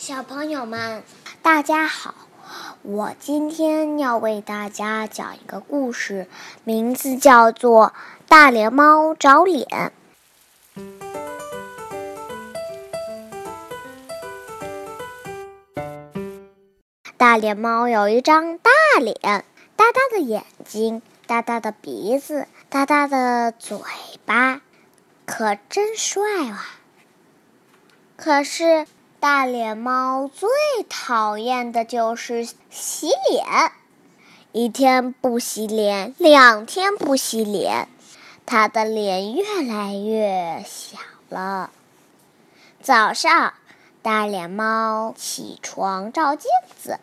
小朋友们，大家好！我今天要为大家讲一个故事，名字叫做《大脸猫找脸》。大脸猫有一张大脸，大大的眼睛，大大的鼻子，大大的嘴巴，可真帅哇！可是。大脸猫最讨厌的就是洗脸，一天不洗脸，两天不洗脸，它的脸越来越小了。早上，大脸猫起床照镜子，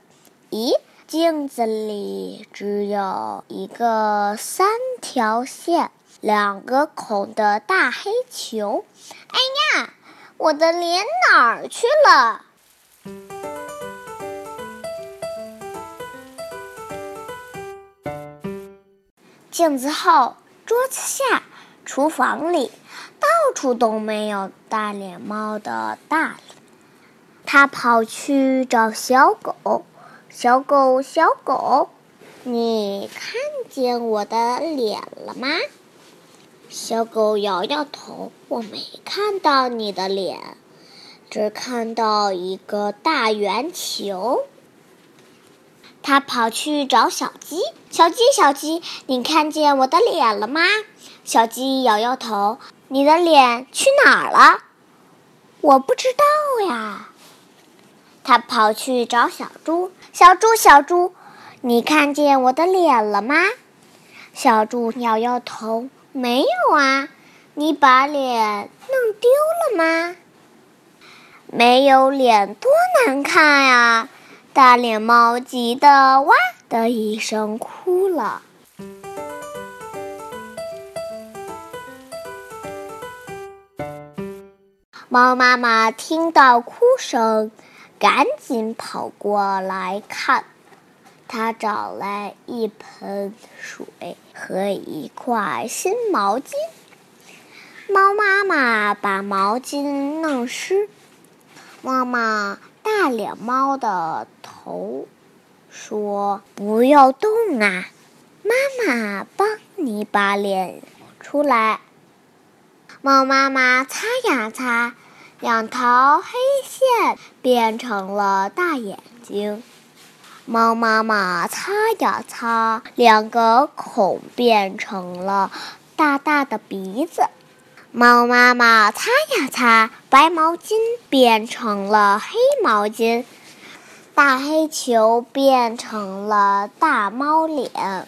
咦，镜子里只有一个三条线、两个孔的大黑球。哎呀！我的脸哪儿去了？镜子后，桌子下，厨房里，到处都没有大脸猫的大脸。他跑去找小狗，小狗，小狗，你看见我的脸了吗？小狗摇摇头，我没看到你的脸，只看到一个大圆球。它跑去找小鸡，小鸡，小鸡，你看见我的脸了吗？小鸡摇摇头，你的脸去哪儿了？我不知道呀。它跑去找小猪，小猪，小猪，你看见我的脸了吗？小猪摇摇头。没有啊，你把脸弄丢了吗？没有脸多难看呀！大脸猫急得哇的一声哭了。猫妈妈听到哭声，赶紧跑过来看。他找来一盆水和一块新毛巾。猫妈妈把毛巾弄湿，摸摸大脸猫的头，说：“不要动啊，妈妈帮你把脸出来。”猫妈妈擦呀擦，两条黑线变成了大眼睛。猫妈妈擦呀擦，两个孔变成了大大的鼻子。猫妈妈擦呀擦，白毛巾变成了黑毛巾，大黑球变成了大猫脸。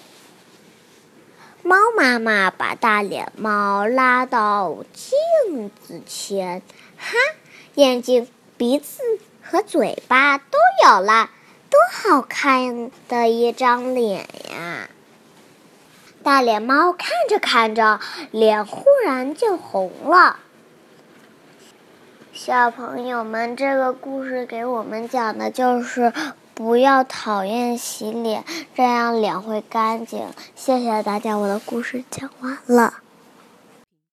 猫妈妈把大脸猫拉到镜子前，哈，眼睛、鼻子和嘴巴都有了。多好看的一张脸呀！大脸猫看着看着，脸忽然就红了。小朋友们，这个故事给我们讲的就是不要讨厌洗脸，这样脸会干净。谢谢大家，我的故事讲完了。